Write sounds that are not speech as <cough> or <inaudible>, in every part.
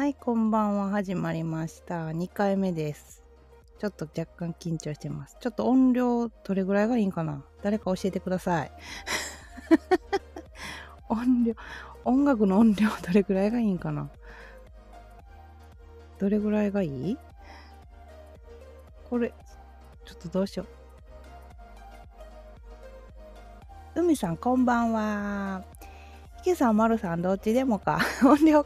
はい、こんばんは。始まりました。2回目です。ちょっと若干緊張してます。ちょっと音量どれぐらいがいいんかな？誰か教えてください。<laughs> 音量、音楽の音量どれぐらいがいいんかな？どれぐらいがいい？これ、ちょっとどうしよう。海さん、こんばんは。池さん、丸さん、どっちでもか。<laughs> 音量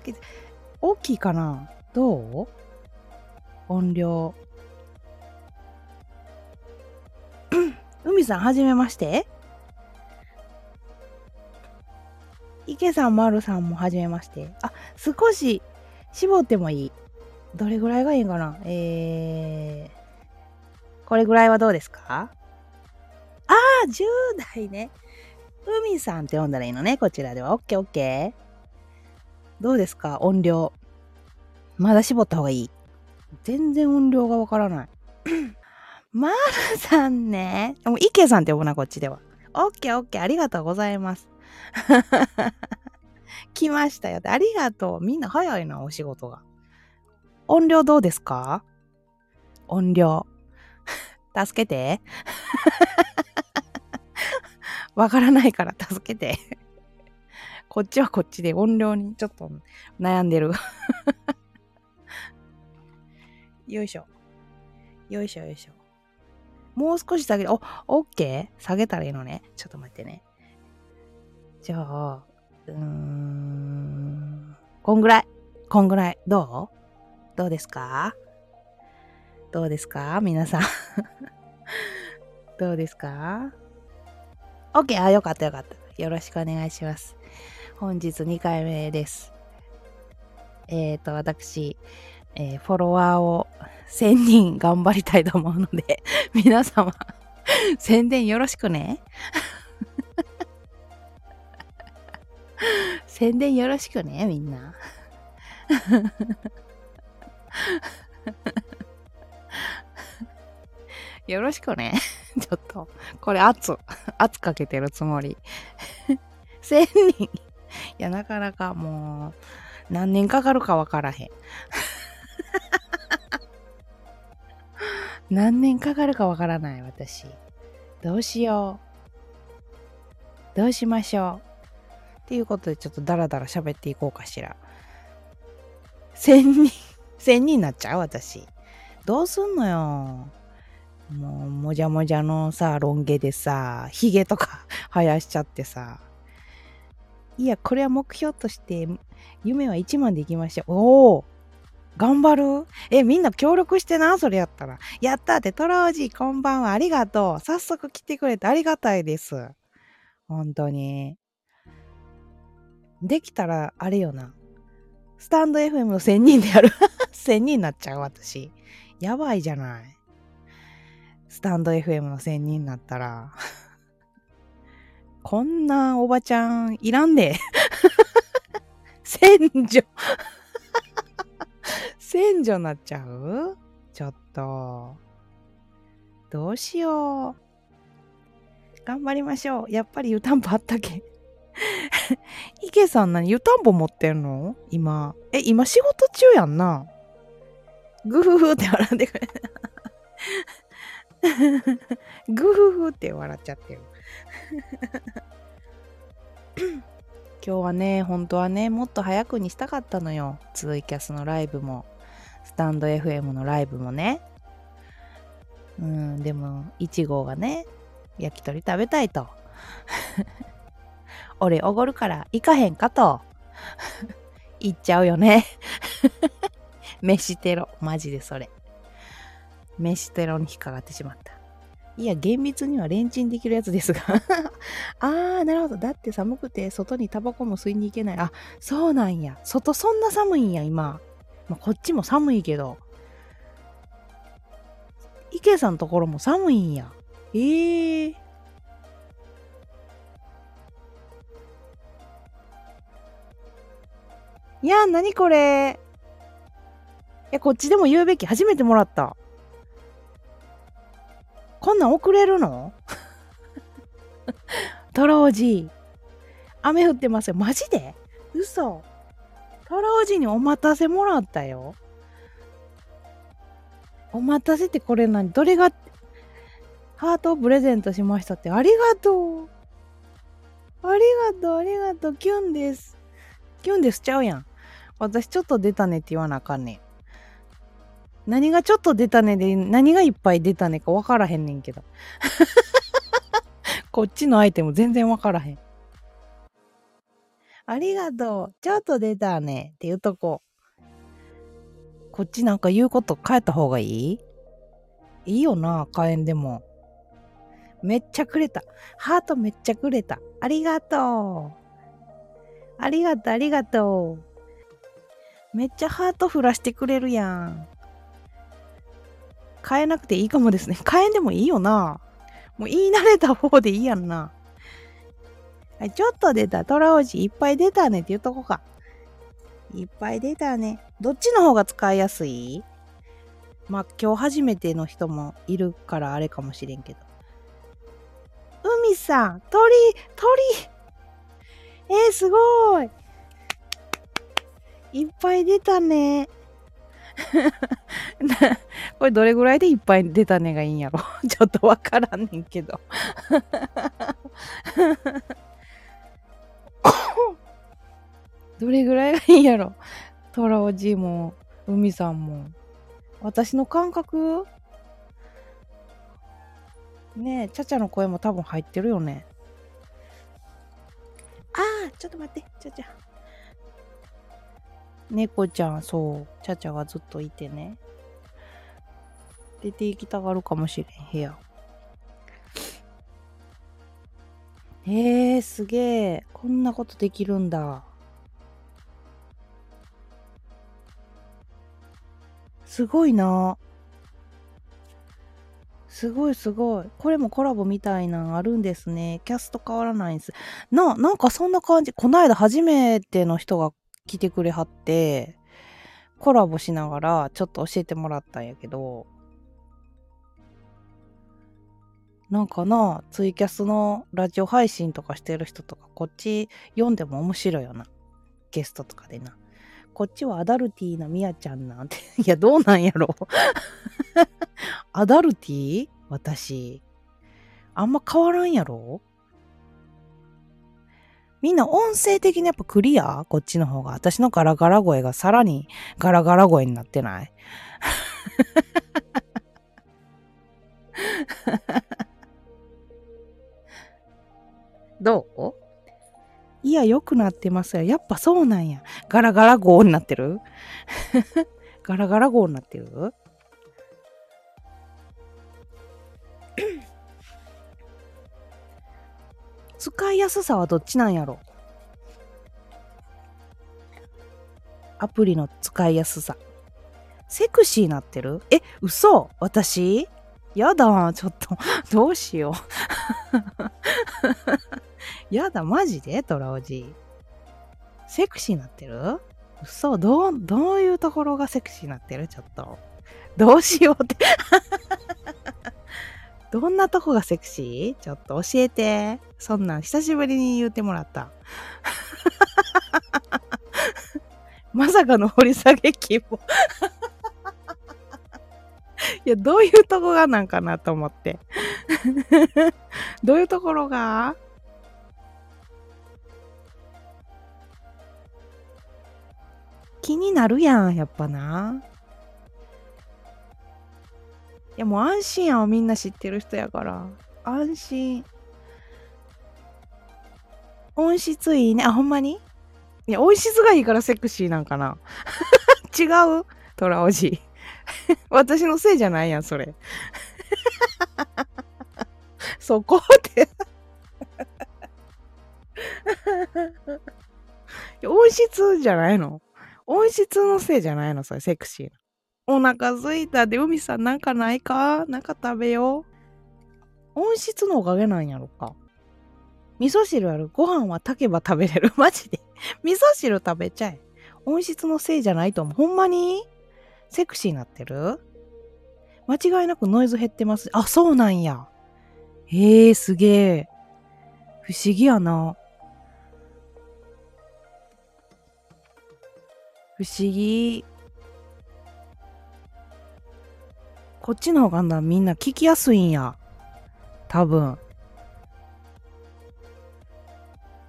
大きい。かな？どう？音量。<coughs> 海さん、はじめまして。池さん、丸さんもはじめまして。あ、少し絞ってもいい。どれぐらいがいいかな？えー、これぐらいはどうですか？ああ、10代ね。海さんって呼んだらいいのね、こちらでは。オッケーオッケー。どうですか？音量。まだ絞った方がいい？全然音量がわからない。<coughs> まるさんね。もう、池さんって呼ぶな、こっちでは。オッケーオッケー、ありがとうございます。<laughs> 来ましたよ。ありがとう。みんな早いな、お仕事が。音量どうですか？音量。<laughs> 助けて。<laughs> わからないから助けて。こっちはこっちで音量にちょっと悩んでる。<laughs> よいしょ。よいしょよいしょ。もう少し下げて、お、オッケー？下げたらいいのね。ちょっと待ってね。じゃあ、うーん。こんぐらい？こんぐらい？どう？どうですか？どうですか？皆さん。<laughs> どうですか ?OK! あ、よかったよかった。よろしくお願いします。本日2回目です。えっ、ー、と、私、えー、フォロワーを1000人頑張りたいと思うので、<laughs> 皆様、宣伝よろしくね。<laughs> 宣伝よろしくね、みんな。<laughs> よろしくね。ちょっと、これ圧、圧かけてるつもり。1000人。いや、なかなかもう、何年かかるかわからへん。<laughs> 何年かかるかわからない、私。どうしよう。どうしましょう。っていうことで、ちょっとダラダラ喋っていこうかしら。1000人、<laughs> 1000人になっちゃう私。どうすんのよ。もう、もじゃもじゃのさ、ロン毛でさ、ヒゲとか <laughs> 生やしちゃってさ。いや、これは目標として、夢は1万でいきましょう。おお頑張る？え、みんな協力してな、それやったら。やったって、トラおじ、こんばんは、ありがとう。早速来てくれてありがたいです。本当に。できたら、あれよな。スタンド FM の1000人でやる。<laughs> 1000人になっちゃう、私。やばいじゃない。スタンド FM の1000人になったら。こんなおばちゃんいらんで。<laughs> 戦女。戦女になっちゃう？ちょっと。どうしよう。頑張りましょう。やっぱり湯たんぽあったけ。<laughs> 池さん何湯たんぽ持ってんの？今。え、今仕事中やんな。グフフって笑ってくれ。<laughs> グフフって笑っちゃってる。<laughs> 今日はね、本当はね、もっと早くにしたかったのよ。ツイキャスのライブも、スタンド FM のライブもね。うん、でも、1号がね、焼き鳥食べたいと。<laughs> 俺おごるから行かへんかと。<laughs> 行っちゃうよね。飯テロ。マジでそれ。飯テロに引っかかってしまった。いや、厳密にはレンチンできるやつですが。<laughs> あー、なるほど。だって寒くて外にタバコも吸いに行けない。あ、そうなんや。外そんな寒いんや、今。まあ、こっちも寒いけど。池さんのところも寒いんや。えー。いや、なにこれ。え、こっちでも言うべき。初めてもらった。こんなん送れるの？トロおじい。雨降ってますよ。マジで？嘘。トラおじにお待たせもらったよ。お待たせってこれ何？どれが？ハートをプレゼントしましたってありがとう。ありがとう、ありがとう。キュンです。キュンですちゃうやん。私ちょっと出たねって言わなあかんねん。何がちょっと出たねで何がいっぱい出たねか分からへんねんけど。<laughs> こっちのアイテム全然分からへん。ありがとう。ちょっと出たねって言うとここっちなんか言うこと変えた方がいい？いいよな、火炎でも。めっちゃくれた。ハートめっちゃくれた。ありがとう。ありがとう、ありがとう。めっちゃハート降らしてくれるやん。変えなくていいかもですね。変えんでもいいよな。もう言い慣れた方でいいやんな。はい、ちょっと出た。トラオジいっぱい出たねって言っとこうか。いっぱい出たね。どっちの方が使いやすい？まあ今日初めての人もいるからあれかもしれんけど。海さん、鳥、鳥えー、すごいいっぱい出たね。<laughs> これどれぐらいでいっぱい出たねがいいんやろ？<laughs> ちょっとわからんねんけど <laughs> どれぐらいがいいんやろ？トラおじいも、海さんも。私の感覚？ねえ、ちゃちゃの声も多分入ってるよね。ああ、ちょっと待って、ちゃちゃ。猫ちゃん、そう、ちゃちゃがずっといてね。出て行きたがるかもしれん、部屋。えー、すげえ。こんなことできるんだ。すごいな。すごいすごい。これもコラボみたいなんあるんですね。キャスト変わらないんです。な、なんかそんな感じ。こないだ初めての人が来てくれはって、コラボしながらちょっと教えてもらったんやけど、なんかな、ツイキャスのラジオ配信とかしてる人とか、こっち読んでも面白いよな。ゲストとかでな。こっちはアダルティーなみやちゃんなんて。<laughs> いや、どうなんやろ <laughs> アダルティー？私。あんま変わらんやろみんな音声的にやっぱクリア？こっちの方が。私のガラガラ声がさらにガラガラ声になってない？<laughs> どう？いや、良くなってますよ。やっぱそうなんや。ガラガラ号になってる？<laughs> ガラガラ号になってる？使いやすさはどっちなんやろ？アプリの使いやすさ。セクシーなってる？え、嘘？私？やだ、ちょっと、<laughs> どうしよう。<laughs> やだ、マジで？トラオジ。セクシーになってる？嘘？どう、どういうところがセクシーになってる？ちょっと。どうしようって。どんなとこがセクシー？ちょっと教えて。そんなん久しぶりに言ってもらった。<laughs> まさかの掘り下げ希望 <laughs> いや、どういうとこがなんかなと思って。<laughs> どういうところが？気になるやん、やっぱな。いや、もう安心やん、みんな知ってる人やから。安心。音質いいね。あ、ほんまに？いや、音質がいいからセクシーなんかな。<laughs> 違う？トラおじ。<laughs> 私のせいじゃないやん、それ。<laughs> そこで音質じゃないの音質のせいじゃないのそれ、セクシーな。お腹すいたで、海さんなんかないか？なんか食べよう。音質のおかげなんやろか。味噌汁ある。ご飯は炊けば食べれる。<laughs> マジで。味噌汁食べちゃえ。音質のせいじゃないと思う。ほんまに？セクシーになってる？間違いなくノイズ減ってます。あ、そうなんや。へえ、すげえ。不思議やな。不思議。こっちの方がな、みんな聞きやすいんや。多分。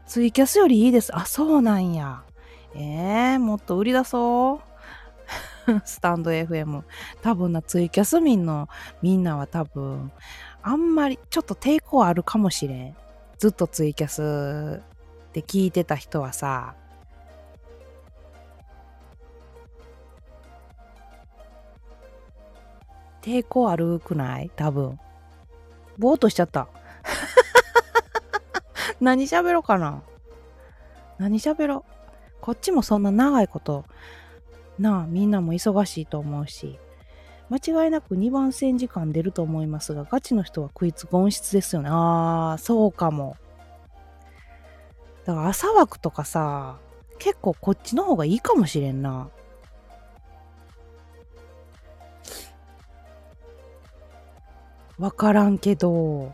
ツイキャスよりいいです。あ、そうなんや。えー、もっと売り出そう。<laughs> スタンド FM。多分な、ツイキャス民のみんなは多分、あんまり、ちょっと抵抗あるかもしれん。ずっとツイキャスで聞いてた人はさ、抵抗あるくない？多分。ぼーっとしちゃった。<laughs> 何喋ろうかな。何喋ろう。こっちもそんな長いこと。なあみんなも忙しいと思うし。間違いなく2番線時間出ると思いますがガチの人は食いつく音質ですよね。ああそうかも。だから朝枠とかさ結構こっちの方がいいかもしれんな。わからんけど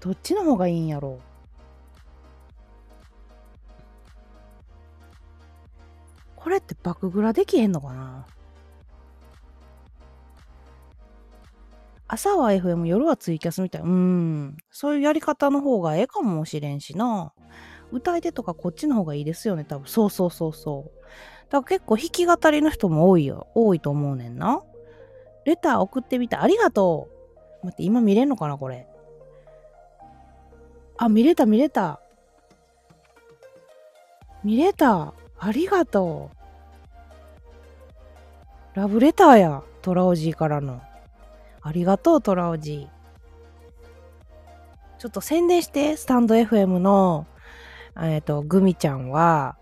どっちの方がいいんやろ？うこれって爆グラできへんのかな？朝は FM、夜はツイキャスみたい。うん。そういうやり方の方がええかもしれんしな。歌い手とかこっちの方がいいですよね、多分。そうそうそうそう。だから結構弾き語りの人も多いよ。多いと思うねんな。レター送ってみた。ありがとう。待って、今見れんのかな、これ。あ、見れた見れた。見れた。ありがとう。ラブレターや。トラオジーからの。ありがとう、トラオジー。ちょっと宣伝して、スタンド FM の、えっ、ー、と、グミちゃんは、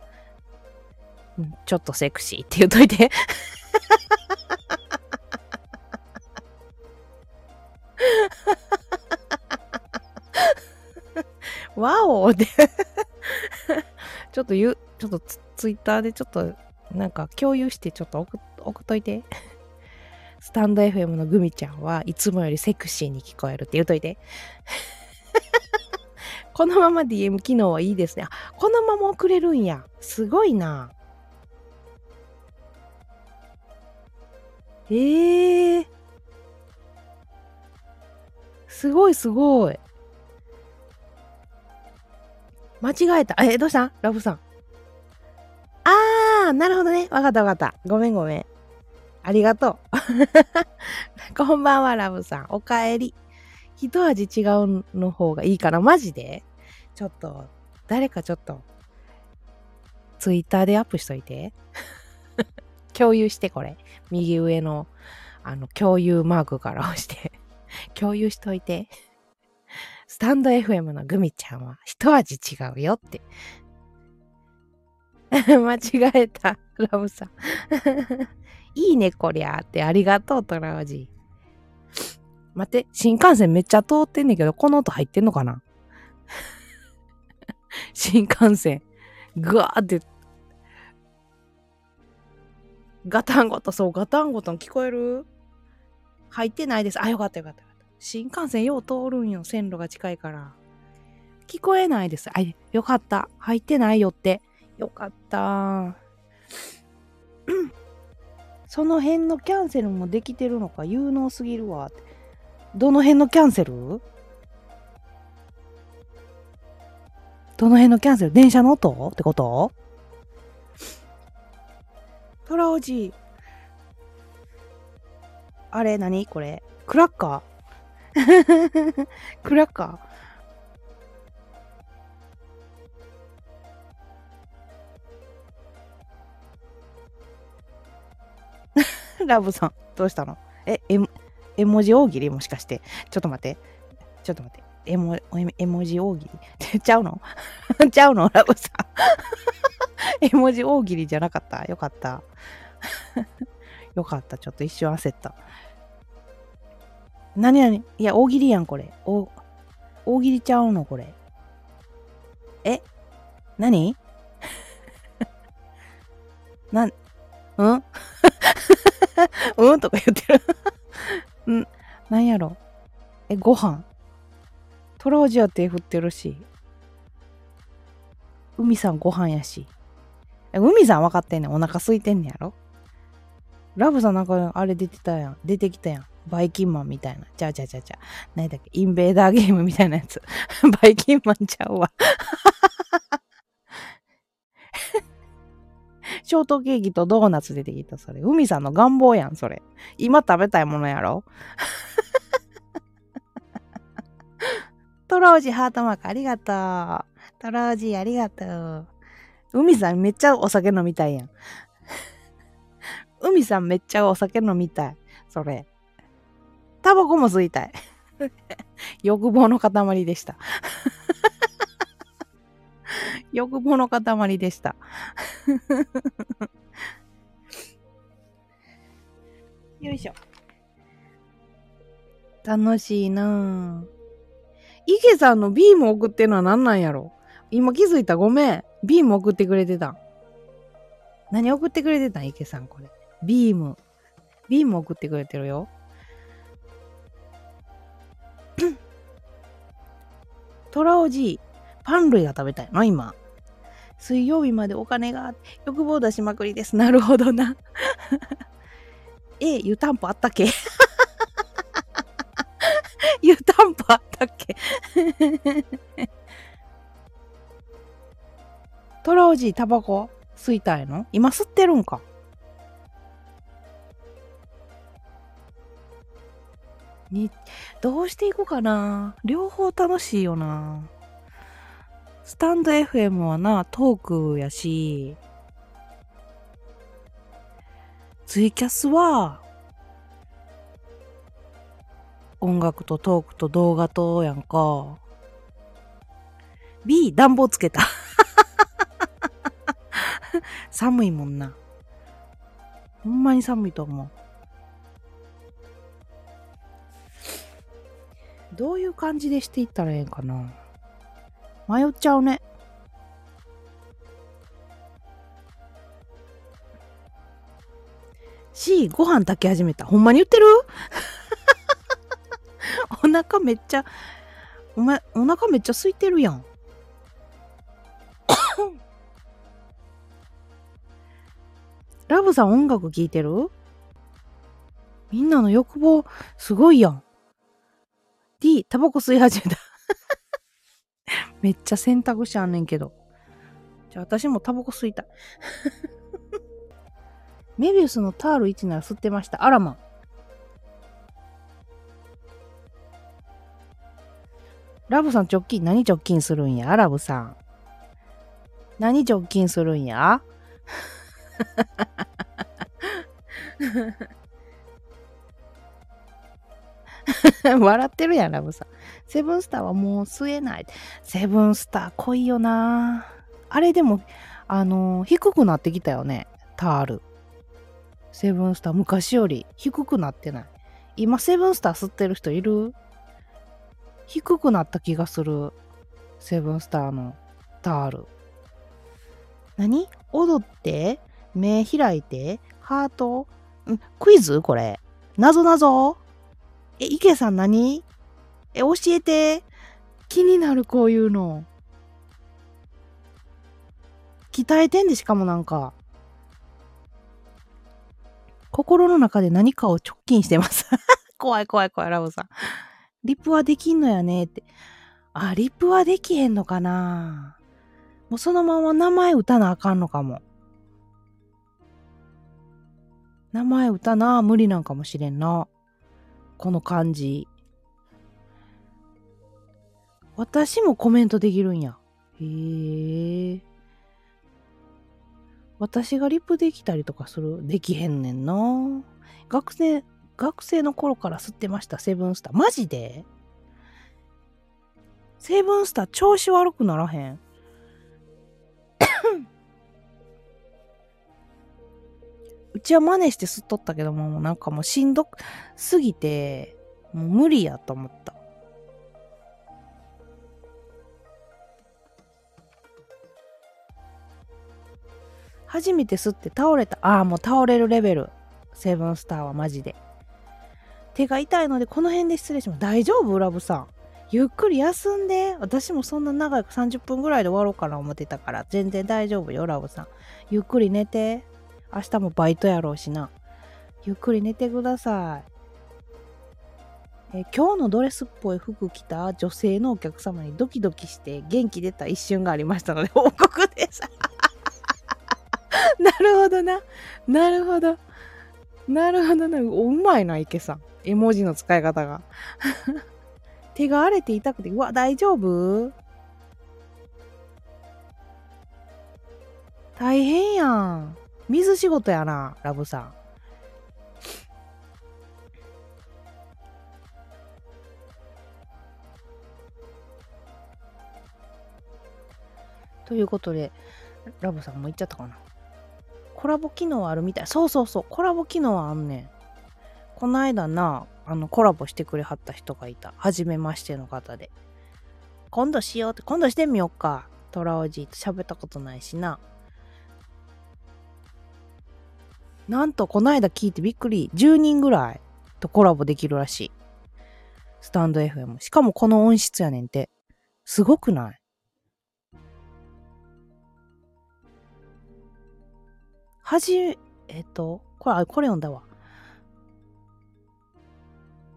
ちょっとセクシーって言っといて。ワオってちょっと言う、ちょっとツツイッターでちょっとなんか共有してちょっと送送っといて。スタンド FM のグミちゃんはいつもよりセクシーに聞こえるって言うといて。このまま DM 機能はいいですね。あ、このまま送れるんや。すごいな。えー。すごいすごい。間違えた。え、どうした？ラブさん。あー、なるほどね。わかったわかった。ごめんごめん。ありがとう。<laughs> こんばんは、ラブさん。おかえり。一味違うの方がいいかなマジで？ちょっと、誰かちょっと、ツイッターでアップしといて。共有して、これ。右上の、あの、共有マークから押して <laughs> 共有しといて。スタンド FM のグミちゃんは一味違うよって。<laughs> 間違えた、ラブさん。<laughs> いいね、こりゃって。ありがとう、トラウジ。待って、新幹線めっちゃ通ってんねんけど、この音入ってんのかな？新幹線。ぐわーって。ガタンゴトン、そう、ガタンゴトン聞こえる？入ってないです。あ、よかったよかった。新幹線よう通るんよ。線路が近いから。聞こえないです。あ、よかった。入ってないよって。よかった。<clears throat> その辺のキャンセルもできてるのか？有能すぎるわ。どの辺のキャンセル？どの辺のキャンセル？電車の音？ってこと？トラオジあれ何？これ。クラッカー。<laughs> クラッカー。<laughs> ラブさん、どうしたの？え、絵絵文字大喜利？もしかして。ちょっと待って。ちょっと待って。絵文絵文字大喜利？<laughs> ちゃうの？ちゃうの？ラブさん。<laughs> 絵文字大喜利じゃなかった？よかった。<laughs> よかった。ちょっと一瞬焦った。何々？いや、大喜利やん、これ。お、大喜利ちゃうの、これ。え？何？<laughs> なん、うん？うん？とか言ってるん、なんやろ？え、ご飯？トラウジア手振ってるし。海さんご飯やし。海さん分かってんねん。お腹空いてんねやろ？ラブさんなんかあれ出てたやん。出てきたやん。バイキンマンみたいな。ちゃうちゃうちゃうちゃう。何だっけ？インベーダーゲームみたいなやつ。<laughs> バイキンマンちゃうわ。<laughs> ショートケーキとドーナツ出てきた、それ。海さんの願望やん、それ。今食べたいものやろ？<laughs> トロージハートマークありがとう。トロージありがとう。海さんめっちゃお酒飲みたいやん。海さんめっちゃお酒飲みたい。それ。タバコも吸いたい。<laughs> 欲望の塊でした。<laughs> 欲望の塊でした。<laughs> よいしょ。楽しいなぁ。池さんのビーム送ってんのは何なんやろ今気づいた。ごめん。ビーム送ってくれてたん。何送ってくれてたん？池さん、これ。ビーム。ビーム送ってくれてるよ。<clears throat> トラおじい、パン類が食べたいの？今。水曜日までお金が欲望出しまくりです。なるほどな。<laughs> え、湯たんぽあったっけ？<laughs> 湯たんぽあったっけ？トラおじいタバコ吸いたいの？今吸ってるんか？に、どうしていこうかな？両方楽しいよな。スタンド FM はな、トークやし、ツイキャスは、音楽とトークと動画とやんか。B、暖房つけた。寒いもんな。ほんまに寒いと思う。どういう感じでしていったらええんかな。迷っちゃうね。C、ご飯炊き始めた。ほんまに言ってる？<laughs> お腹めっちゃ、お前、お腹めっちゃ空いてるやん。ラブさん音楽聴いてる？みんなの欲望すごいやん。D、タバコ吸い始めた <laughs> めっちゃ選択肢あんねんけど。じゃあ私もタバコ吸いたい。<laughs> メビウスのタール1なら吸ってました。あらま。ラブさん直近何直近するんや？ラブさん。何直近するんや？<laughs> <laughs> 笑ってるやん、ラブさん。セブンスターはもう吸えない。セブンスター濃いよなあれでも、あのー、低くなってきたよね。タール。セブンスター、昔より低くなってない。今、セブンスター吸ってる人いる？低くなった気がする。セブンスターのタール。何？踊って、目開いて、ハート、んクイズ？これ。なぞなぞえ、池さん何？え、教えて。気になる、こういうの。鍛えてんで、しかもなんか。心の中で何かを直近してます。<laughs> 怖い怖い怖い、ラブさん。リップはできんのやねって。あ、リップはできへんのかなもうそのまま名前打たなあかんのかも。名前打たな無理なんかもしれんな。この感じ。私もコメントできるんや。へえ。私がリプできたりとかするできへんねんな。学生、学生の頃から吸ってました、セブンスター。マジで？セブンスター調子悪くならへんうちは真似して吸っとったけども、なんかもうしんどすぎて、もう無理やと思った。初めて吸って倒れた。ああ、もう倒れるレベル。セブンスターはマジで。手が痛いのでこの辺で失礼します。大丈夫？ラブさん。ゆっくり休んで。私もそんな長く30分ぐらいで終わろうかな思ってたから、全然大丈夫よ、ラブさん。ゆっくり寝て。明日もバイトやろうしな。ゆっくり寝てください。え今日のドレスっぽい服着た女性のお客様にドキドキして元気出た一瞬がありましたので <laughs> 報告です。<laughs> なるほどな。なるほど。なるほどな。うまいな、池さん。絵文字の使い方が。<laughs> 手が荒れて痛くて、うわ、大丈夫？大変やん。水仕事やな、ラブさん。ということで、ラブさんも言っちゃったかな。コラボ機能あるみたい。そうそうそう、コラボ機能あんねん。この間な、あの、コラボしてくれはった人がいた。はじめましての方で。今度しようって、今度してみよっか。トラおじいと喋ったことないしな。なんと、この間聞いてびっくり。10人ぐらいとコラボできるらしい。スタンド FM。しかもこの音質やねんて。すごくない？はじ、えっと、これ、これ読んだわ。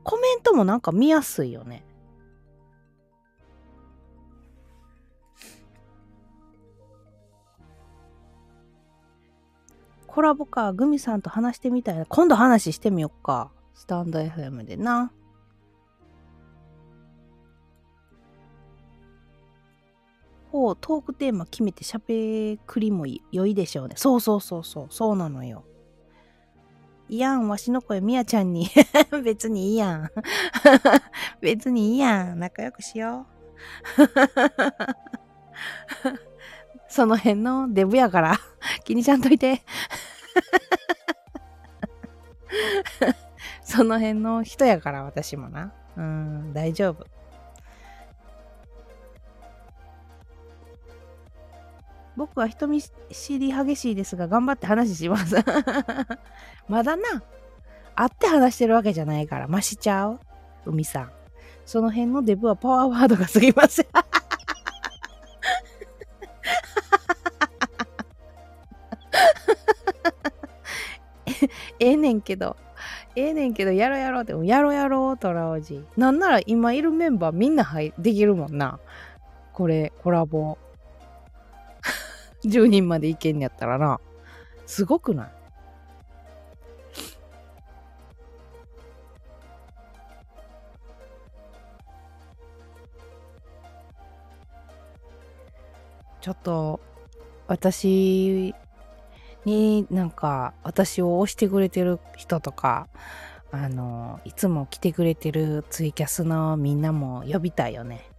コメントもなんか見やすいよね。コラボか、グミさんと話してみたいな。今度話してみよっか。スタンド FM でな。ほう、トークテーマ決めてしゃべくりも良いでしょうね。そうそうそうそう、そうなのよ。いやん、わしの声、みやちゃんに。<laughs> 別にいいやん。<laughs> 別にいいやん。仲良くしよう。<laughs> その辺のデブやから、<laughs> 気にしゃんといて。<laughs> その辺の人やから、私もな。うん、大丈夫。僕は人見知り激しいですが、頑張って話します。<laughs> まだな、会って話してるわけじゃないから、ましちゃう海さん。その辺のデブはパワーワードが過ぎませええねんけど、ええねんけど、やろやろって、やろやろ、トラおじ。なんなら今いるメンバーみんなはいできるもんな。これ、コラボ。<laughs> 10人までいけんやったらな。すごくない？ちょっと私になんか私を推してくれてる人とかあのいつも来てくれてるツイキャスのみんなも呼びたいよね。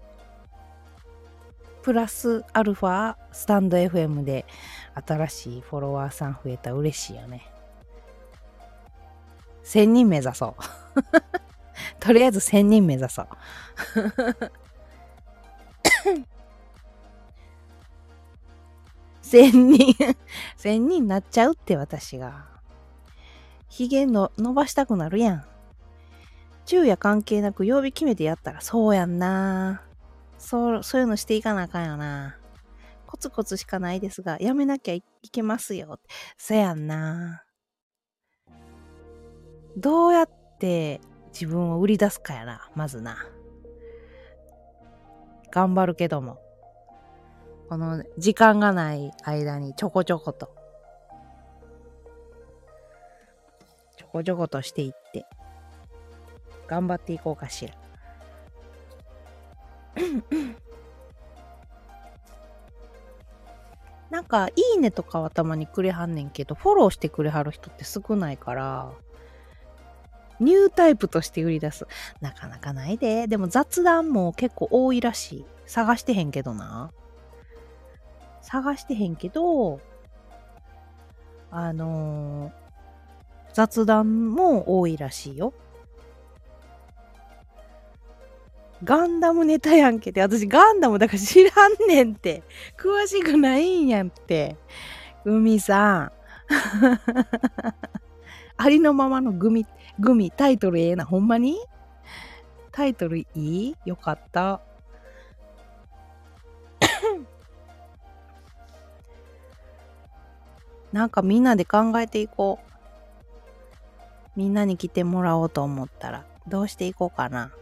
プラスアルファスタンド FM で新しいフォロワーさん増えたら嬉しいよね。1000人目指そう。<laughs> とりあえず1000人目指そう。<laughs> 1000人 <laughs> 1000人になっちゃうって私が。ヒゲの伸ばしたくなるやん。昼夜関係なく曜日決めてやったらそうやんな。そう、そういうのしていかなあかんよな。コツコツしかないですが、やめなきゃいけますよ。そやんな。どうやって自分を売り出すかやな、まずな。頑張るけども。この時間がない間にちょこちょこと。ちょこちょことしていって。頑張っていこうかしら。なんか、いいねとかはたまにくれはんねんけど、フォローしてくれはる人って少ないから、ニュータイプとして売り出す。なかなかないで。でも雑談も結構多いらしい。探してへんけどな。探してへんけど、あのー、雑談も多いらしいよ。ガンダムネタやんけって。私ガンダムだから知らんねんって。詳しくないんやんって。海さん。<laughs> ありのままのグミ、グミ、タイトルええな。ほんまに？タイトルいい？よかった。なんかみんなで考えていこう。みんなに来てもらおうと思ったら、どうしていこうかな。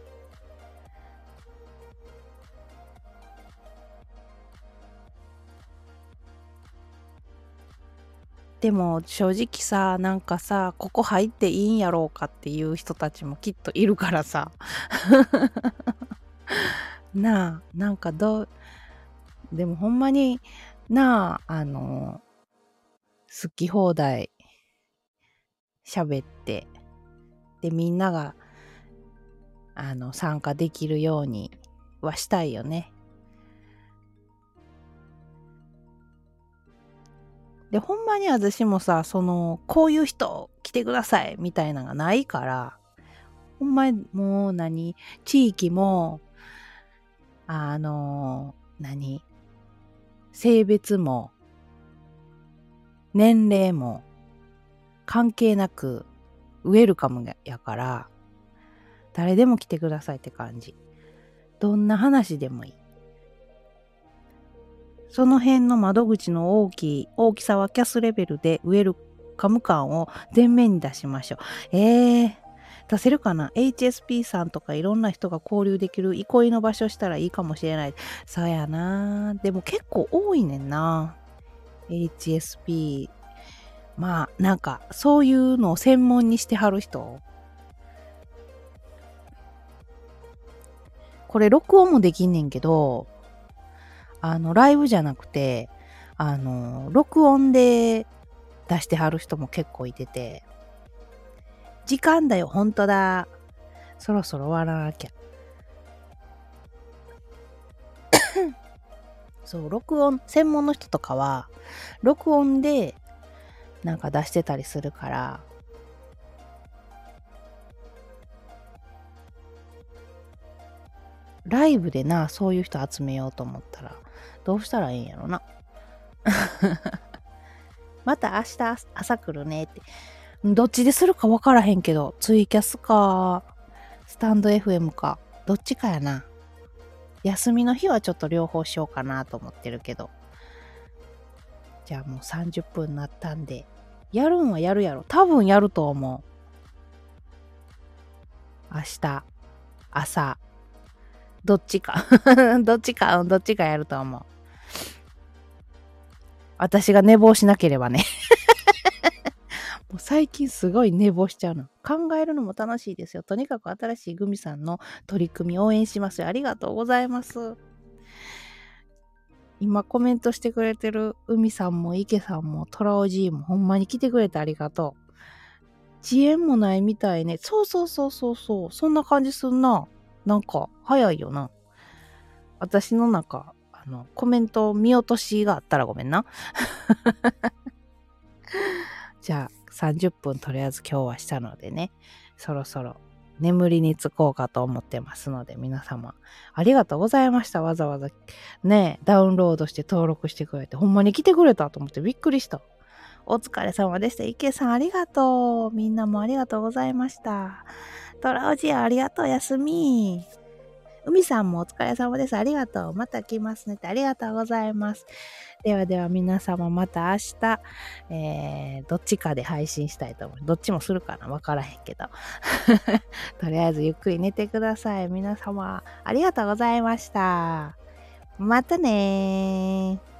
でも正直さなんかさここ入っていいんやろうかっていう人たちもきっといるからさ <laughs> なあなんかどうでもほんまになああの好き放題喋ってでみんながあの参加できるようにはしたいよね。でほんまに私もさそのこういう人来てくださいみたいなのがないからほんまにもう何地域もあの何性別も年齢も関係なくウェルカムやから誰でも来てくださいって感じどんな話でもいいその辺の窓口の大きい大きさはキャスレベルでウェルカム感を前面に出しましょう。えー、出せるかな ?HSP さんとかいろんな人が交流できる憩いの場所したらいいかもしれない。そうやなでも結構多いねんな。HSP。まあ、なんか、そういうのを専門にしてはる人。これ録音もできんねんけど、あの、ライブじゃなくて、あの、録音で出してはる人も結構いてて、時間だよ、ほんとだ。そろそろ終わらなきゃ。そう、録音、専門の人とかは、録音でなんか出してたりするから、ライブでな、そういう人集めようと思ったら、どうしたらいいんやろな。<laughs> また明日朝来るねって。どっちでするか分からへんけど、ツイキャスか、スタンド FM か、どっちかやな。休みの日はちょっと両方しようかなと思ってるけど。じゃあもう30分になったんで、やるんはやるやろ。多分やると思う。明日、朝、どっちか <laughs> どっちか、どっちかやると思う。私が寝坊しなければねもう最近すごい寝坊しちゃうの。考えるのも楽しいですよ。とにかく新しいグミさんの取り組み応援しますよ。ありがとうございます。今コメントしてくれてる海さんも池さんもトラオジーもほんまに来てくれてありがとう。遅延もないみたいね。そうそうそうそうそう。そんな感じすんな。なんか早いよな。私の中、あの、コメント見落としがあったらごめんな。<laughs> じゃあ、30分とりあえず今日はしたのでね、そろそろ眠りにつこうかと思ってますので、皆様、ありがとうございました。わざわざね、ダウンロードして登録してくれて、ほんまに来てくれたと思ってびっくりした。お疲れ様でした。池さんありがとう。みんなもありがとうございました。トラウジアありがとう。やすみ。海さんもお疲れ様です。ありがとう。また来ますねって。ありがとうございます。ではでは皆様また明日、えー、どっちかで配信したいと思います。どっちもするかなわからへんけど。<laughs> とりあえずゆっくり寝てください。皆様ありがとうございました。またねー。